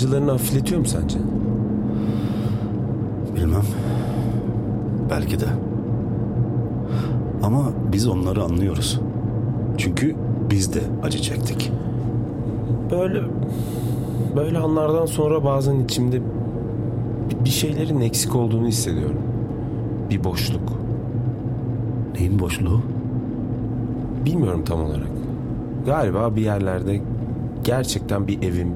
Acılarını hafifletiyor mu sence? Bilmem. Belki de. Ama biz onları anlıyoruz. Çünkü biz de acı çektik. Böyle... Böyle anlardan sonra bazen içimde bir şeylerin eksik olduğunu hissediyorum. Bir boşluk. Neyin boşluğu? Bilmiyorum tam olarak. Galiba bir yerlerde gerçekten bir evim,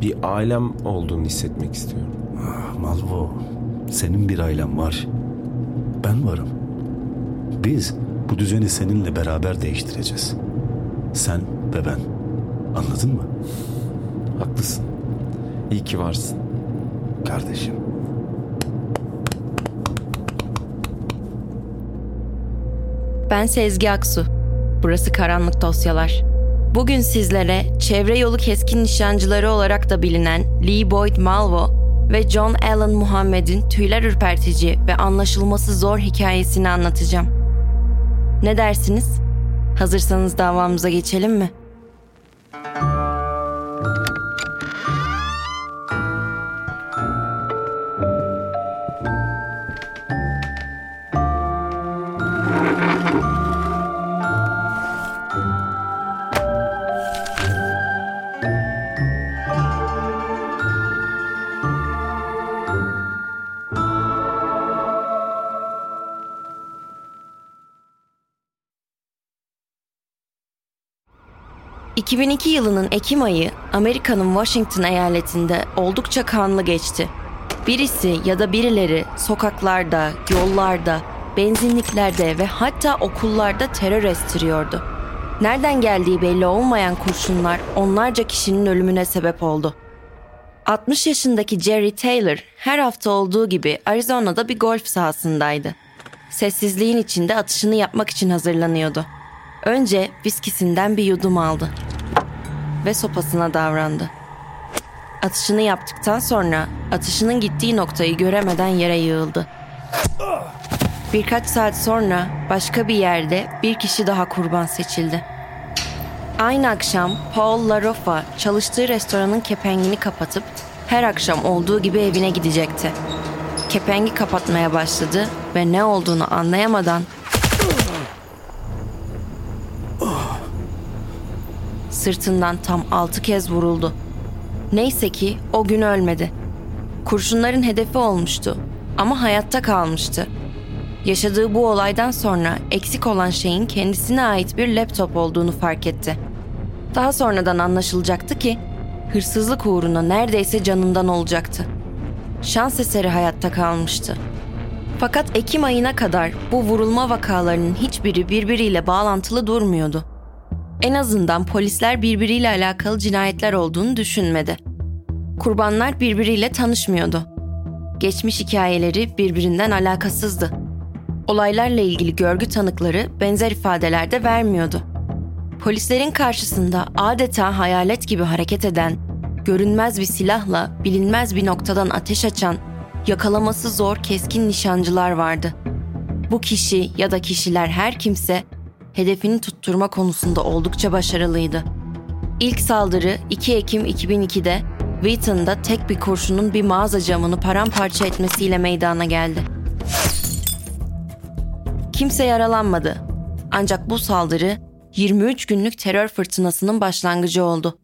bir ailem olduğunu hissetmek istiyorum. Ah, Malvo, senin bir ailen var. Ben varım. Biz bu düzeni seninle beraber değiştireceğiz. Sen ve ben. Anladın mı? Haklısın. İyi ki varsın. Kardeşim. Ben Sezgi Aksu. Burası Karanlık Dosyalar. Bugün sizlere çevre yolu keskin nişancıları olarak da bilinen Lee Boyd Malvo ve John Allen Muhammed'in tüyler ürpertici ve anlaşılması zor hikayesini anlatacağım. Ne dersiniz? Hazırsanız davamıza geçelim mi? ...2002 yılının Ekim ayı Amerika'nın Washington eyaletinde oldukça kanlı geçti. Birisi ya da birileri sokaklarda, yollarda, benzinliklerde ve hatta okullarda terör estiriyordu. Nereden geldiği belli olmayan kurşunlar onlarca kişinin ölümüne sebep oldu. 60 yaşındaki Jerry Taylor her hafta olduğu gibi Arizona'da bir golf sahasındaydı. Sessizliğin içinde atışını yapmak için hazırlanıyordu. Önce viskisinden bir yudum aldı ve sopasına davrandı. Atışını yaptıktan sonra atışının gittiği noktayı göremeden yere yığıldı. Birkaç saat sonra başka bir yerde bir kişi daha kurban seçildi. Aynı akşam Paul LaRoffa çalıştığı restoranın kepengini kapatıp her akşam olduğu gibi evine gidecekti. Kepengi kapatmaya başladı ve ne olduğunu anlayamadan sırtından tam altı kez vuruldu. Neyse ki o gün ölmedi. Kurşunların hedefi olmuştu ama hayatta kalmıştı. Yaşadığı bu olaydan sonra eksik olan şeyin kendisine ait bir laptop olduğunu fark etti. Daha sonradan anlaşılacaktı ki hırsızlık uğruna neredeyse canından olacaktı. Şans eseri hayatta kalmıştı. Fakat Ekim ayına kadar bu vurulma vakalarının hiçbiri birbiriyle bağlantılı durmuyordu. En azından polisler birbiriyle alakalı cinayetler olduğunu düşünmedi. Kurbanlar birbiriyle tanışmıyordu. Geçmiş hikayeleri birbirinden alakasızdı. Olaylarla ilgili görgü tanıkları benzer ifadelerde vermiyordu. Polislerin karşısında adeta hayalet gibi hareket eden, görünmez bir silahla bilinmez bir noktadan ateş açan, yakalaması zor keskin nişancılar vardı. Bu kişi ya da kişiler her kimse hedefini tutturma konusunda oldukça başarılıydı. İlk saldırı 2 Ekim 2002'de Wheaton'da tek bir kurşunun bir mağaza camını paramparça etmesiyle meydana geldi. Kimse yaralanmadı. Ancak bu saldırı 23 günlük terör fırtınasının başlangıcı oldu.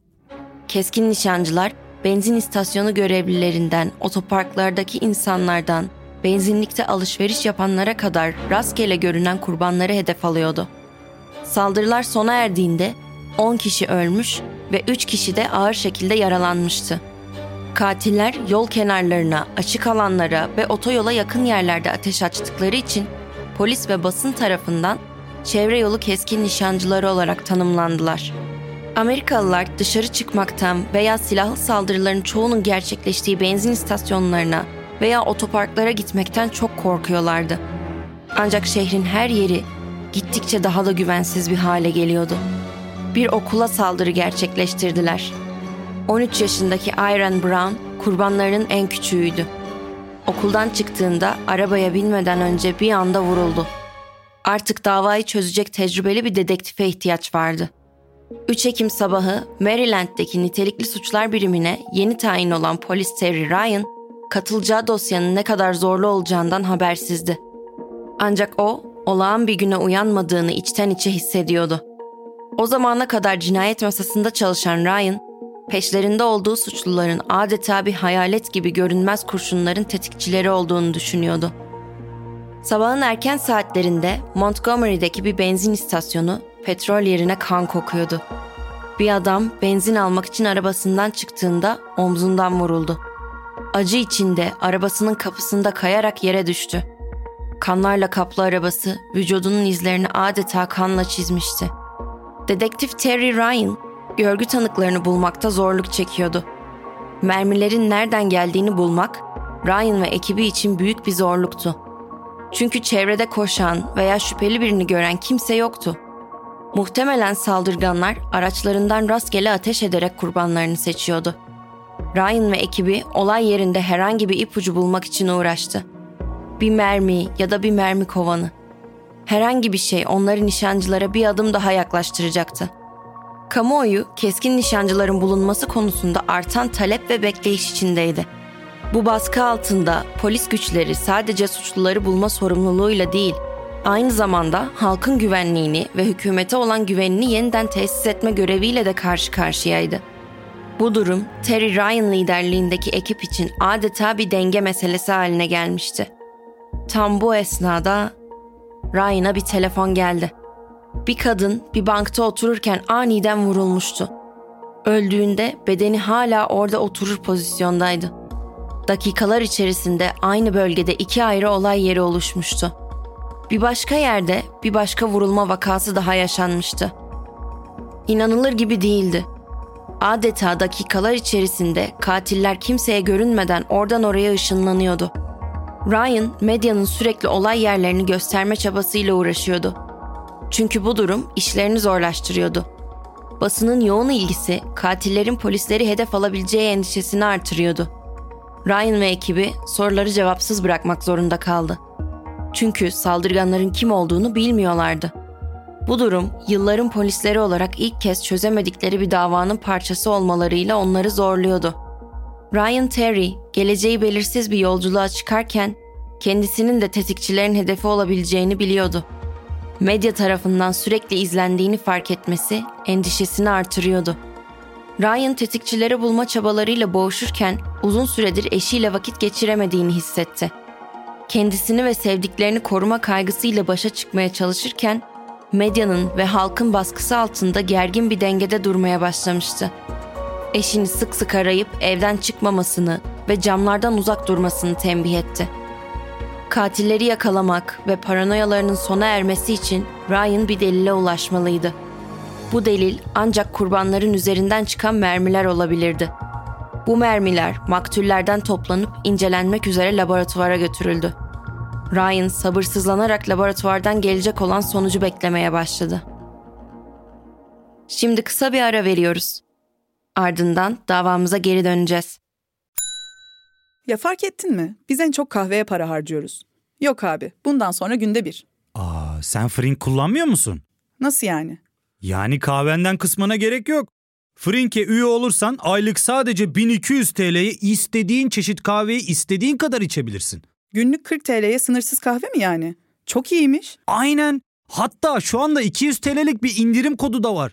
keskin nişancılar benzin istasyonu görevlilerinden, otoparklardaki insanlardan, benzinlikte alışveriş yapanlara kadar rastgele görünen kurbanları hedef alıyordu. Saldırılar sona erdiğinde 10 kişi ölmüş ve 3 kişi de ağır şekilde yaralanmıştı. Katiller yol kenarlarına, açık alanlara ve otoyola yakın yerlerde ateş açtıkları için polis ve basın tarafından çevre yolu keskin nişancıları olarak tanımlandılar. Amerikalılar dışarı çıkmaktan veya silahlı saldırıların çoğunun gerçekleştiği benzin istasyonlarına veya otoparklara gitmekten çok korkuyorlardı. Ancak şehrin her yeri gittikçe daha da güvensiz bir hale geliyordu. Bir okula saldırı gerçekleştirdiler. 13 yaşındaki Iron Brown kurbanlarının en küçüğüydü. Okuldan çıktığında arabaya binmeden önce bir anda vuruldu. Artık davayı çözecek tecrübeli bir dedektife ihtiyaç vardı. 3 Ekim sabahı Maryland'deki nitelikli suçlar birimine yeni tayin olan polis Terry Ryan, katılacağı dosyanın ne kadar zorlu olacağından habersizdi. Ancak o, olağan bir güne uyanmadığını içten içe hissediyordu. O zamana kadar cinayet masasında çalışan Ryan, peşlerinde olduğu suçluların adeta bir hayalet gibi görünmez kurşunların tetikçileri olduğunu düşünüyordu. Sabahın erken saatlerinde Montgomery'deki bir benzin istasyonu petrol yerine kan kokuyordu. Bir adam benzin almak için arabasından çıktığında omzundan vuruldu. Acı içinde arabasının kapısında kayarak yere düştü. Kanlarla kaplı arabası vücudunun izlerini adeta kanla çizmişti. Dedektif Terry Ryan görgü tanıklarını bulmakta zorluk çekiyordu. Mermilerin nereden geldiğini bulmak Ryan ve ekibi için büyük bir zorluktu. Çünkü çevrede koşan veya şüpheli birini gören kimse yoktu. Muhtemelen saldırganlar araçlarından rastgele ateş ederek kurbanlarını seçiyordu. Ryan ve ekibi olay yerinde herhangi bir ipucu bulmak için uğraştı. Bir mermi ya da bir mermi kovanı. Herhangi bir şey onları nişancılara bir adım daha yaklaştıracaktı. Kamuoyu keskin nişancıların bulunması konusunda artan talep ve bekleyiş içindeydi. Bu baskı altında polis güçleri sadece suçluları bulma sorumluluğuyla değil, aynı zamanda halkın güvenliğini ve hükümete olan güvenini yeniden tesis etme göreviyle de karşı karşıyaydı. Bu durum Terry Ryan liderliğindeki ekip için adeta bir denge meselesi haline gelmişti. Tam bu esnada Ryan'a bir telefon geldi. Bir kadın bir bankta otururken aniden vurulmuştu. Öldüğünde bedeni hala orada oturur pozisyondaydı. Dakikalar içerisinde aynı bölgede iki ayrı olay yeri oluşmuştu. Bir başka yerde bir başka vurulma vakası daha yaşanmıştı. İnanılır gibi değildi. Adeta dakikalar içerisinde katiller kimseye görünmeden oradan oraya ışınlanıyordu. Ryan, medyanın sürekli olay yerlerini gösterme çabasıyla uğraşıyordu. Çünkü bu durum işlerini zorlaştırıyordu. Basının yoğun ilgisi katillerin polisleri hedef alabileceği endişesini artırıyordu. Ryan ve ekibi soruları cevapsız bırakmak zorunda kaldı. Çünkü saldırganların kim olduğunu bilmiyorlardı. Bu durum yılların polisleri olarak ilk kez çözemedikleri bir davanın parçası olmalarıyla onları zorluyordu. Ryan Terry geleceği belirsiz bir yolculuğa çıkarken kendisinin de tetikçilerin hedefi olabileceğini biliyordu. Medya tarafından sürekli izlendiğini fark etmesi endişesini artırıyordu. Ryan tetikçileri bulma çabalarıyla boğuşurken uzun süredir eşiyle vakit geçiremediğini hissetti. Kendisini ve sevdiklerini koruma kaygısıyla başa çıkmaya çalışırken medyanın ve halkın baskısı altında gergin bir dengede durmaya başlamıştı. Eşini sık sık arayıp evden çıkmamasını ve camlardan uzak durmasını tembih etti. Katilleri yakalamak ve paranoyalarının sona ermesi için Ryan bir delile ulaşmalıydı. Bu delil ancak kurbanların üzerinden çıkan mermiler olabilirdi. Bu mermiler maktullerden toplanıp incelenmek üzere laboratuvara götürüldü. Ryan sabırsızlanarak laboratuvardan gelecek olan sonucu beklemeye başladı. Şimdi kısa bir ara veriyoruz. Ardından davamıza geri döneceğiz. Ya fark ettin mi? Biz en çok kahveye para harcıyoruz. Yok abi, bundan sonra günde bir. Aa, sen Frink kullanmıyor musun? Nasıl yani? Yani kahvenden kısmına gerek yok. Frink'e üye olursan aylık sadece 1200 TL'ye istediğin çeşit kahveyi istediğin kadar içebilirsin. Günlük 40 TL'ye sınırsız kahve mi yani? Çok iyiymiş. Aynen. Hatta şu anda 200 TL'lik bir indirim kodu da var.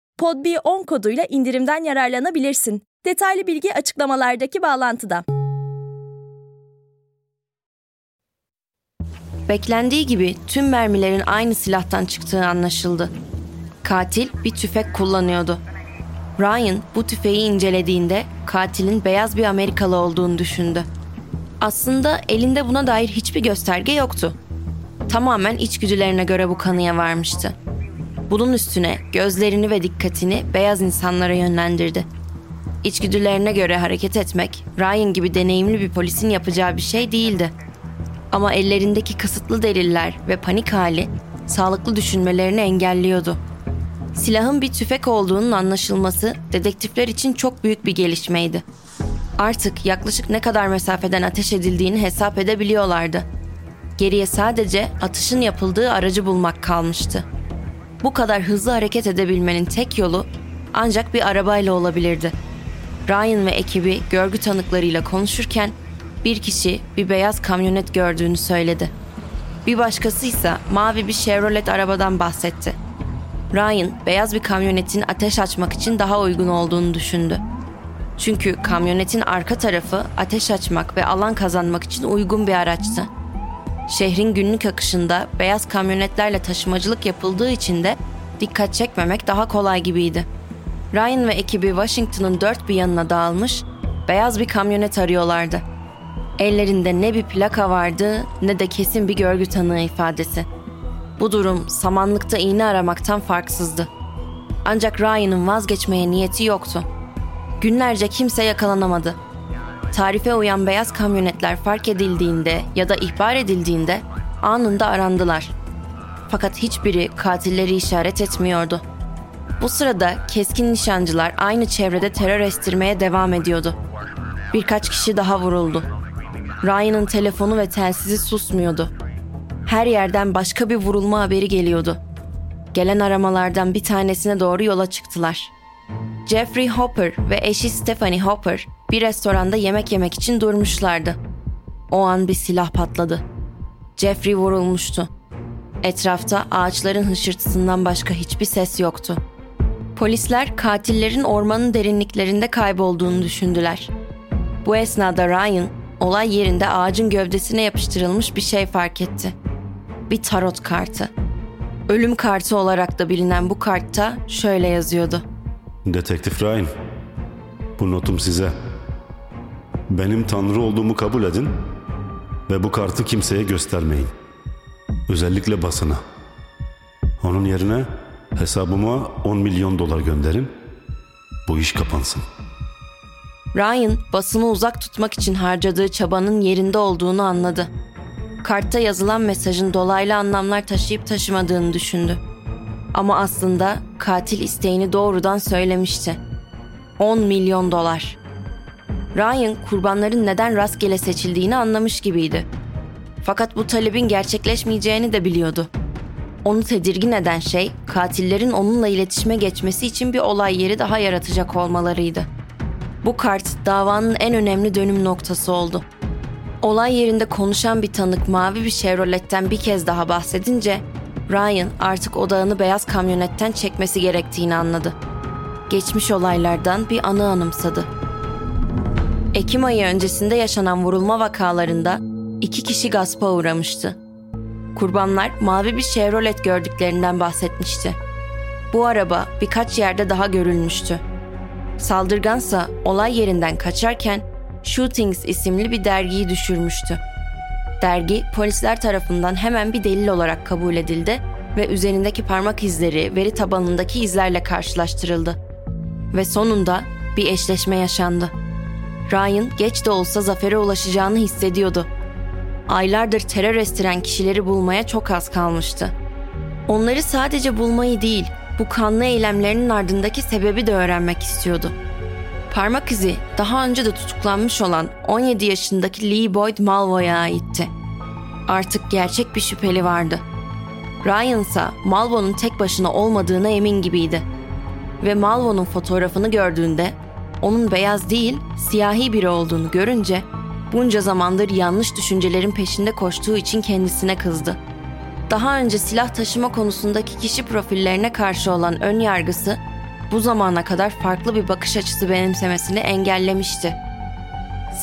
podb10 koduyla indirimden yararlanabilirsin. Detaylı bilgi açıklamalardaki bağlantıda. Beklendiği gibi tüm mermilerin aynı silahtan çıktığı anlaşıldı. Katil bir tüfek kullanıyordu. Ryan bu tüfeği incelediğinde katilin beyaz bir Amerikalı olduğunu düşündü. Aslında elinde buna dair hiçbir gösterge yoktu. Tamamen içgüdülerine göre bu kanıya varmıştı. Bunun üstüne gözlerini ve dikkatini beyaz insanlara yönlendirdi. İçgüdülerine göre hareket etmek, Ryan gibi deneyimli bir polisin yapacağı bir şey değildi. Ama ellerindeki kısıtlı deliller ve panik hali sağlıklı düşünmelerini engelliyordu. Silahın bir tüfek olduğunun anlaşılması dedektifler için çok büyük bir gelişmeydi. Artık yaklaşık ne kadar mesafeden ateş edildiğini hesap edebiliyorlardı. Geriye sadece atışın yapıldığı aracı bulmak kalmıştı. Bu kadar hızlı hareket edebilmenin tek yolu ancak bir arabayla olabilirdi. Ryan ve ekibi görgü tanıklarıyla konuşurken bir kişi bir beyaz kamyonet gördüğünü söyledi. Bir başkası ise mavi bir Chevrolet arabadan bahsetti. Ryan beyaz bir kamyonetin ateş açmak için daha uygun olduğunu düşündü. Çünkü kamyonetin arka tarafı ateş açmak ve alan kazanmak için uygun bir araçtı. Şehrin günlük akışında beyaz kamyonetlerle taşımacılık yapıldığı için de dikkat çekmemek daha kolay gibiydi. Ryan ve ekibi Washington'ın dört bir yanına dağılmış, beyaz bir kamyonet arıyorlardı. Ellerinde ne bir plaka vardı ne de kesin bir görgü tanığı ifadesi. Bu durum samanlıkta iğne aramaktan farksızdı. Ancak Ryan'ın vazgeçmeye niyeti yoktu. Günlerce kimse yakalanamadı. Tarife uyan beyaz kamyonetler fark edildiğinde ya da ihbar edildiğinde anında arandılar. Fakat hiçbiri katilleri işaret etmiyordu. Bu sırada keskin nişancılar aynı çevrede terör estirmeye devam ediyordu. Birkaç kişi daha vuruldu. Ryan'ın telefonu ve telsizi susmuyordu. Her yerden başka bir vurulma haberi geliyordu. Gelen aramalardan bir tanesine doğru yola çıktılar. Jeffrey Hopper ve eşi Stephanie Hopper bir restoranda yemek yemek için durmuşlardı. O an bir silah patladı. Jeffrey vurulmuştu. Etrafta ağaçların hışırtısından başka hiçbir ses yoktu. Polisler katillerin ormanın derinliklerinde kaybolduğunu düşündüler. Bu esnada Ryan olay yerinde ağacın gövdesine yapıştırılmış bir şey fark etti. Bir tarot kartı. Ölüm kartı olarak da bilinen bu kartta şöyle yazıyordu. Detektif Ryan, bu notum size. Benim tanrı olduğumu kabul edin ve bu kartı kimseye göstermeyin. Özellikle basına. Onun yerine hesabıma 10 milyon dolar gönderin. Bu iş kapansın. Ryan basını uzak tutmak için harcadığı çabanın yerinde olduğunu anladı. Kartta yazılan mesajın dolaylı anlamlar taşıyıp taşımadığını düşündü. Ama aslında katil isteğini doğrudan söylemişti. 10 milyon dolar. Ryan kurbanların neden rastgele seçildiğini anlamış gibiydi. Fakat bu talebin gerçekleşmeyeceğini de biliyordu. Onu tedirgin eden şey katillerin onunla iletişime geçmesi için bir olay yeri daha yaratacak olmalarıydı. Bu kart davanın en önemli dönüm noktası oldu. Olay yerinde konuşan bir tanık mavi bir Chevrolet'ten bir kez daha bahsedince Ryan artık odağını beyaz kamyonetten çekmesi gerektiğini anladı. Geçmiş olaylardan bir anı anımsadı. Ekim ayı öncesinde yaşanan vurulma vakalarında iki kişi gaspa uğramıştı. Kurbanlar mavi bir Chevrolet gördüklerinden bahsetmişti. Bu araba birkaç yerde daha görülmüştü. Saldırgansa olay yerinden kaçarken Shootings isimli bir dergiyi düşürmüştü. Dergi polisler tarafından hemen bir delil olarak kabul edildi ve üzerindeki parmak izleri veri tabanındaki izlerle karşılaştırıldı. Ve sonunda bir eşleşme yaşandı. Ryan geç de olsa zafere ulaşacağını hissediyordu. Aylardır terör estiren kişileri bulmaya çok az kalmıştı. Onları sadece bulmayı değil, bu kanlı eylemlerinin ardındaki sebebi de öğrenmek istiyordu. Parmak izi daha önce de tutuklanmış olan 17 yaşındaki Lee Boyd Malvoy'a aitti. artık gerçek bir şüpheli vardı. Ryan ise Malvo'nun tek başına olmadığına emin gibiydi. Ve Malvo'nun fotoğrafını gördüğünde onun beyaz değil, siyahi biri olduğunu görünce bunca zamandır yanlış düşüncelerin peşinde koştuğu için kendisine kızdı. Daha önce silah taşıma konusundaki kişi profillerine karşı olan ön yargısı bu zamana kadar farklı bir bakış açısı benimsemesini engellemişti.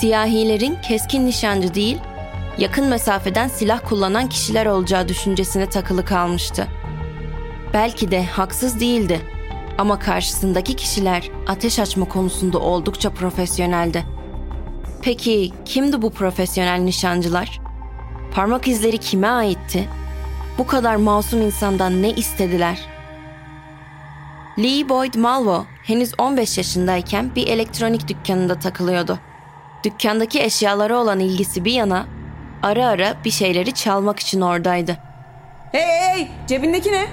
Siyahilerin keskin nişancı değil, yakın mesafeden silah kullanan kişiler olacağı düşüncesine takılı kalmıştı. Belki de haksız değildi ama karşısındaki kişiler ateş açma konusunda oldukça profesyoneldi. Peki kimdi bu profesyonel nişancılar? Parmak izleri kime aitti? Bu kadar masum insandan ne istediler? Lee Boyd Malvo henüz 15 yaşındayken bir elektronik dükkanında takılıyordu. Dükkandaki eşyalara olan ilgisi bir yana ara ara bir şeyleri çalmak için oradaydı. Hey hey hey cebindeki ne?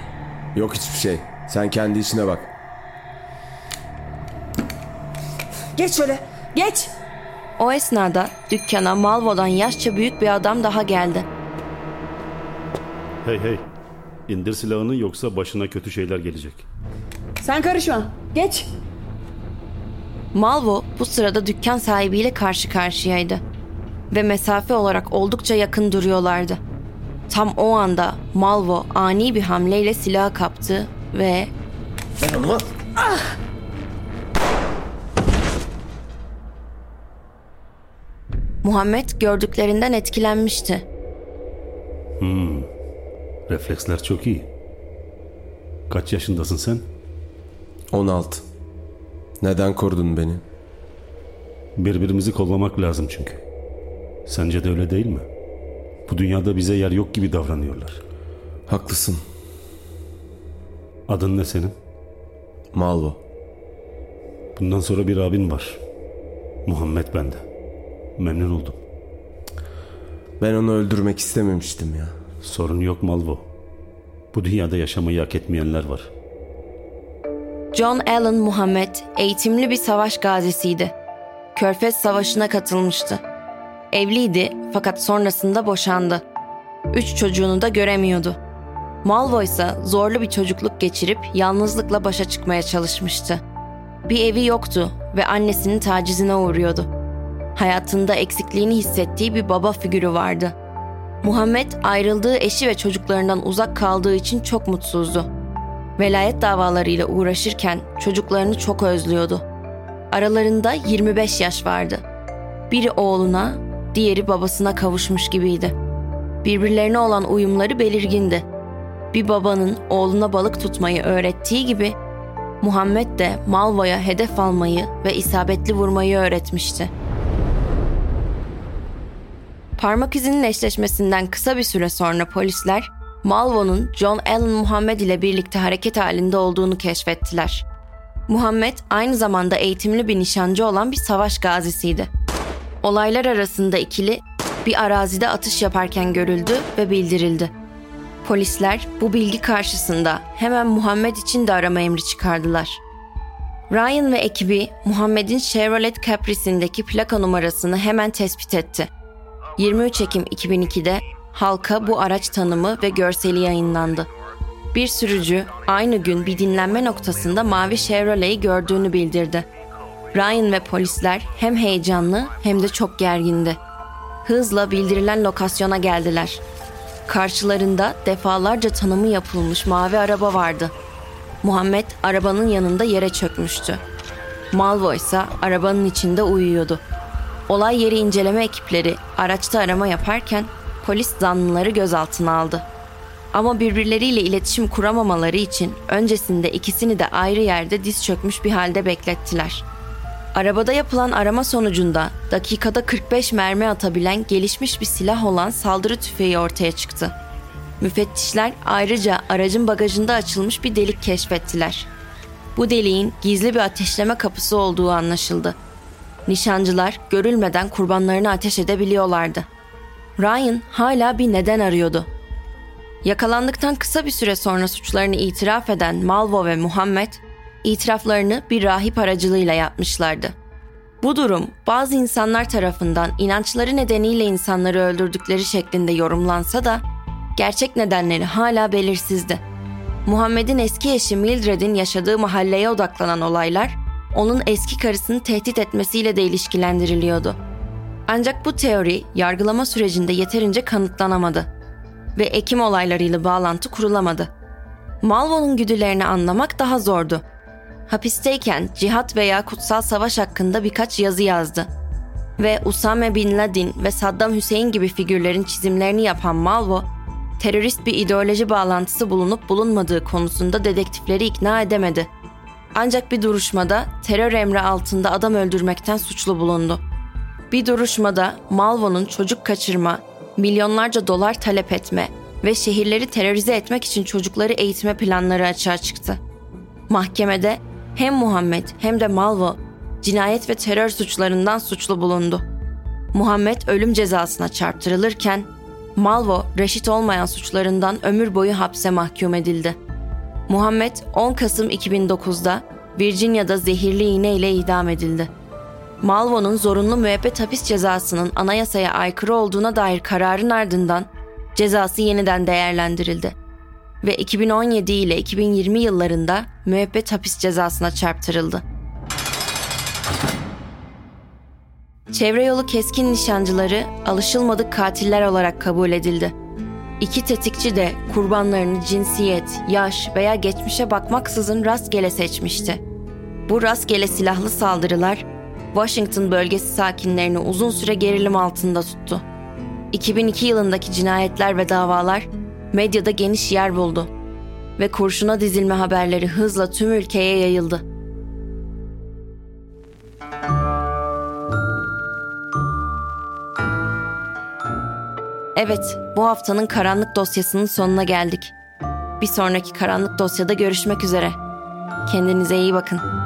Yok hiçbir şey. Sen kendi işine bak. Geç şöyle geç. O esnada dükkana Malvo'dan yaşça büyük bir adam daha geldi. Hey hey. İndir silahını yoksa başına kötü şeyler gelecek. Sen karışma. Geç. Malvo bu sırada dükkan sahibiyle karşı karşıyaydı. Ve mesafe olarak oldukça yakın duruyorlardı. Tam o anda Malvo ani bir hamleyle silahı kaptı ve Muhammed gördüklerinden etkilenmişti. Refleksler çok iyi. Kaç yaşındasın sen? 16. Neden korudun beni? Birbirimizi kollamak lazım çünkü. Sence de öyle değil mi? Bu dünyada bize yer yok gibi davranıyorlar. Haklısın. Adın ne senin? Malvo. Bundan sonra bir abin var. Muhammed bende. Memnun oldum. Ben onu öldürmek istememiştim ya. Sorun yok Malvo. Bu dünyada yaşamayı hak etmeyenler var. John Allen Muhammed eğitimli bir savaş gazisiydi. Körfez Savaşı'na katılmıştı. Evliydi fakat sonrasında boşandı. Üç çocuğunu da göremiyordu. Malvo ise zorlu bir çocukluk geçirip yalnızlıkla başa çıkmaya çalışmıştı. Bir evi yoktu ve annesinin tacizine uğruyordu. Hayatında eksikliğini hissettiği bir baba figürü vardı. Muhammed ayrıldığı eşi ve çocuklarından uzak kaldığı için çok mutsuzdu. Velayet davalarıyla uğraşırken çocuklarını çok özlüyordu. Aralarında 25 yaş vardı. Biri oğluna, diğeri babasına kavuşmuş gibiydi. Birbirlerine olan uyumları belirgindi. Bir babanın oğluna balık tutmayı öğrettiği gibi Muhammed de Malvo'ya hedef almayı ve isabetli vurmayı öğretmişti. Parmak izinin eşleşmesinden kısa bir süre sonra polisler Malvo'nun John Allen Muhammed ile birlikte hareket halinde olduğunu keşfettiler. Muhammed aynı zamanda eğitimli bir nişancı olan bir savaş gazisiydi. Olaylar arasında ikili bir arazide atış yaparken görüldü ve bildirildi. Polisler bu bilgi karşısında hemen Muhammed için de arama emri çıkardılar. Ryan ve ekibi Muhammed'in Chevrolet Caprice'indeki plaka numarasını hemen tespit etti. 23 Ekim 2002'de halka bu araç tanımı ve görseli yayınlandı. Bir sürücü aynı gün bir dinlenme noktasında mavi Chevrolet'i gördüğünü bildirdi. Ryan ve polisler hem heyecanlı hem de çok gergindi. Hızla bildirilen lokasyona geldiler. Karşılarında defalarca tanımı yapılmış mavi araba vardı. Muhammed arabanın yanında yere çökmüştü. Malvo ise arabanın içinde uyuyordu. Olay yeri inceleme ekipleri araçta arama yaparken polis zanlıları gözaltına aldı. Ama birbirleriyle iletişim kuramamaları için öncesinde ikisini de ayrı yerde diz çökmüş bir halde beklettiler. Arabada yapılan arama sonucunda dakikada 45 mermi atabilen gelişmiş bir silah olan saldırı tüfeği ortaya çıktı. Müfettişler ayrıca aracın bagajında açılmış bir delik keşfettiler. Bu deliğin gizli bir ateşleme kapısı olduğu anlaşıldı. Nişancılar görülmeden kurbanlarını ateş edebiliyorlardı. Ryan hala bir neden arıyordu. Yakalandıktan kısa bir süre sonra suçlarını itiraf eden Malvo ve Muhammed, itiraflarını bir rahip aracılığıyla yapmışlardı. Bu durum bazı insanlar tarafından inançları nedeniyle insanları öldürdükleri şeklinde yorumlansa da gerçek nedenleri hala belirsizdi. Muhammed'in eski eşi Mildred'in yaşadığı mahalleye odaklanan olaylar onun eski karısını tehdit etmesiyle de ilişkilendiriliyordu. Ancak bu teori yargılama sürecinde yeterince kanıtlanamadı ve Ekim olaylarıyla bağlantı kurulamadı. Malvo'nun güdülerini anlamak daha zordu. Hapisteyken cihat veya kutsal savaş hakkında birkaç yazı yazdı. Ve Usame Bin Laden ve Saddam Hüseyin gibi figürlerin çizimlerini yapan Malvo, terörist bir ideoloji bağlantısı bulunup bulunmadığı konusunda dedektifleri ikna edemedi. Ancak bir duruşmada terör emri altında adam öldürmekten suçlu bulundu. Bir duruşmada Malvo'nun çocuk kaçırma, milyonlarca dolar talep etme ve şehirleri terörize etmek için çocukları eğitme planları açığa çıktı. Mahkemede hem Muhammed hem de Malvo cinayet ve terör suçlarından suçlu bulundu. Muhammed ölüm cezasına çarptırılırken Malvo reşit olmayan suçlarından ömür boyu hapse mahkum edildi. Muhammed 10 Kasım 2009'da Virginia'da zehirli iğne ile idam edildi. Malvo'nun zorunlu müebbet hapis cezasının anayasaya aykırı olduğuna dair kararın ardından cezası yeniden değerlendirildi ve 2017 ile 2020 yıllarında müebbet hapis cezasına çarptırıldı. Çevre yolu keskin nişancıları alışılmadık katiller olarak kabul edildi. İki tetikçi de kurbanlarını cinsiyet, yaş veya geçmişe bakmaksızın rastgele seçmişti. Bu rastgele silahlı saldırılar Washington bölgesi sakinlerini uzun süre gerilim altında tuttu. 2002 yılındaki cinayetler ve davalar medyada geniş yer buldu ve kurşuna dizilme haberleri hızla tüm ülkeye yayıldı. Evet, bu haftanın karanlık dosyasının sonuna geldik. Bir sonraki karanlık dosyada görüşmek üzere. Kendinize iyi bakın.